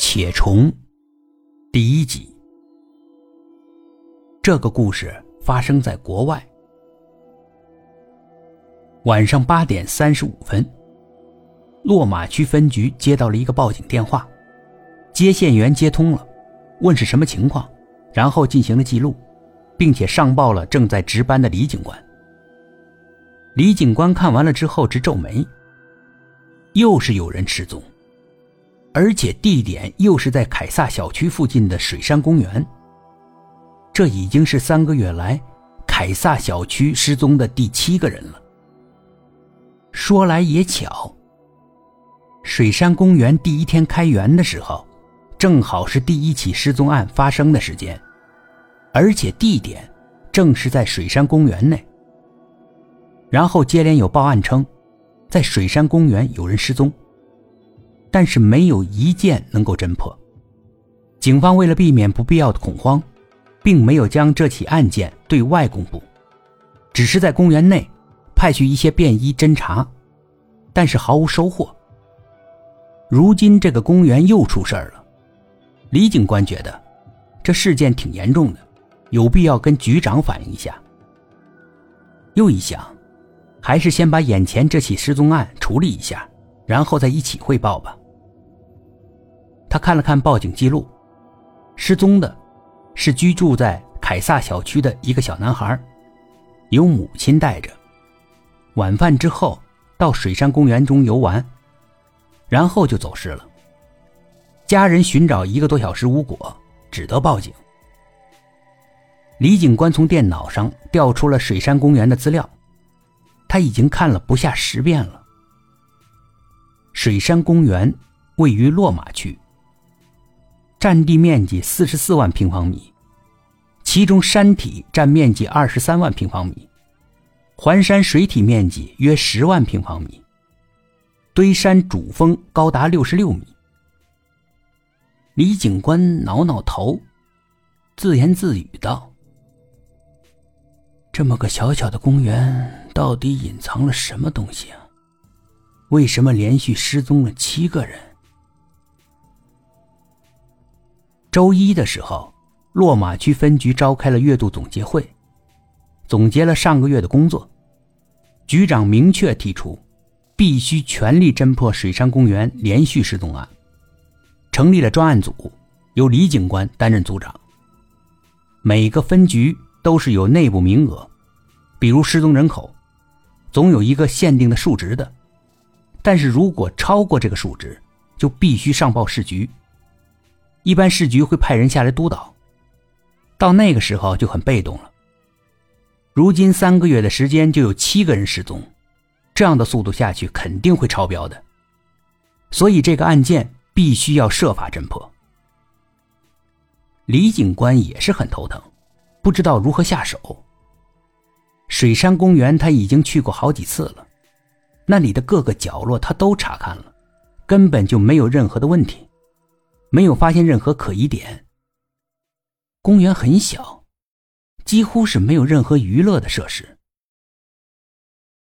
且虫，第一集。这个故事发生在国外。晚上八点三十五分，落马区分局接到了一个报警电话，接线员接通了，问是什么情况，然后进行了记录，并且上报了正在值班的李警官。李警官看完了之后直皱眉，又是有人失踪。而且地点又是在凯撒小区附近的水山公园。这已经是三个月来凯撒小区失踪的第七个人了。说来也巧，水山公园第一天开园的时候，正好是第一起失踪案发生的时间，而且地点正是在水山公园内。然后接连有报案称，在水山公园有人失踪。但是没有一件能够侦破。警方为了避免不必要的恐慌，并没有将这起案件对外公布，只是在公园内派去一些便衣侦查，但是毫无收获。如今这个公园又出事了，李警官觉得这事件挺严重的，有必要跟局长反映一下。又一想，还是先把眼前这起失踪案处理一下，然后再一起汇报吧。他看了看报警记录，失踪的是居住在凯撒小区的一个小男孩，由母亲带着。晚饭之后到水山公园中游玩，然后就走失了。家人寻找一个多小时无果，只得报警。李警官从电脑上调出了水山公园的资料，他已经看了不下十遍了。水山公园位于落马区。占地面积四十四万平方米，其中山体占面积二十三万平方米，环山水体面积约十万平方米，堆山主峰高达六十六米。李警官挠挠头，自言自语道：“这么个小小的公园，到底隐藏了什么东西啊？为什么连续失踪了七个人？”周一的时候，落马区分局召开了月度总结会，总结了上个月的工作。局长明确提出，必须全力侦破水山公园连续失踪案，成立了专案组，由李警官担任组长。每个分局都是有内部名额，比如失踪人口，总有一个限定的数值的，但是如果超过这个数值，就必须上报市局。一般市局会派人下来督导，到那个时候就很被动了。如今三个月的时间就有七个人失踪，这样的速度下去肯定会超标的，所以这个案件必须要设法侦破。李警官也是很头疼，不知道如何下手。水山公园他已经去过好几次了，那里的各个角落他都查看了，根本就没有任何的问题。没有发现任何可疑点。公园很小，几乎是没有任何娱乐的设施。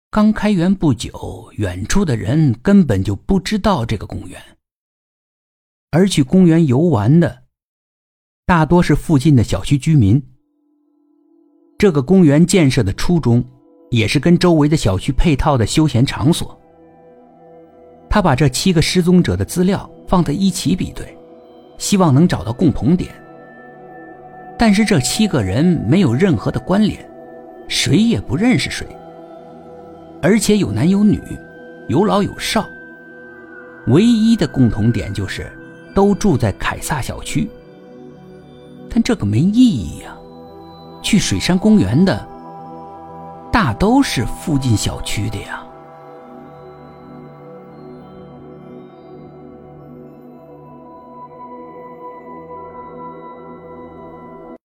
刚开园不久，远处的人根本就不知道这个公园。而去公园游玩的，大多是附近的小区居民。这个公园建设的初衷，也是跟周围的小区配套的休闲场所。他把这七个失踪者的资料放在一起比对。希望能找到共同点，但是这七个人没有任何的关联，谁也不认识谁，而且有男有女，有老有少。唯一的共同点就是都住在凯撒小区，但这个没意义呀。去水山公园的大都是附近小区的呀。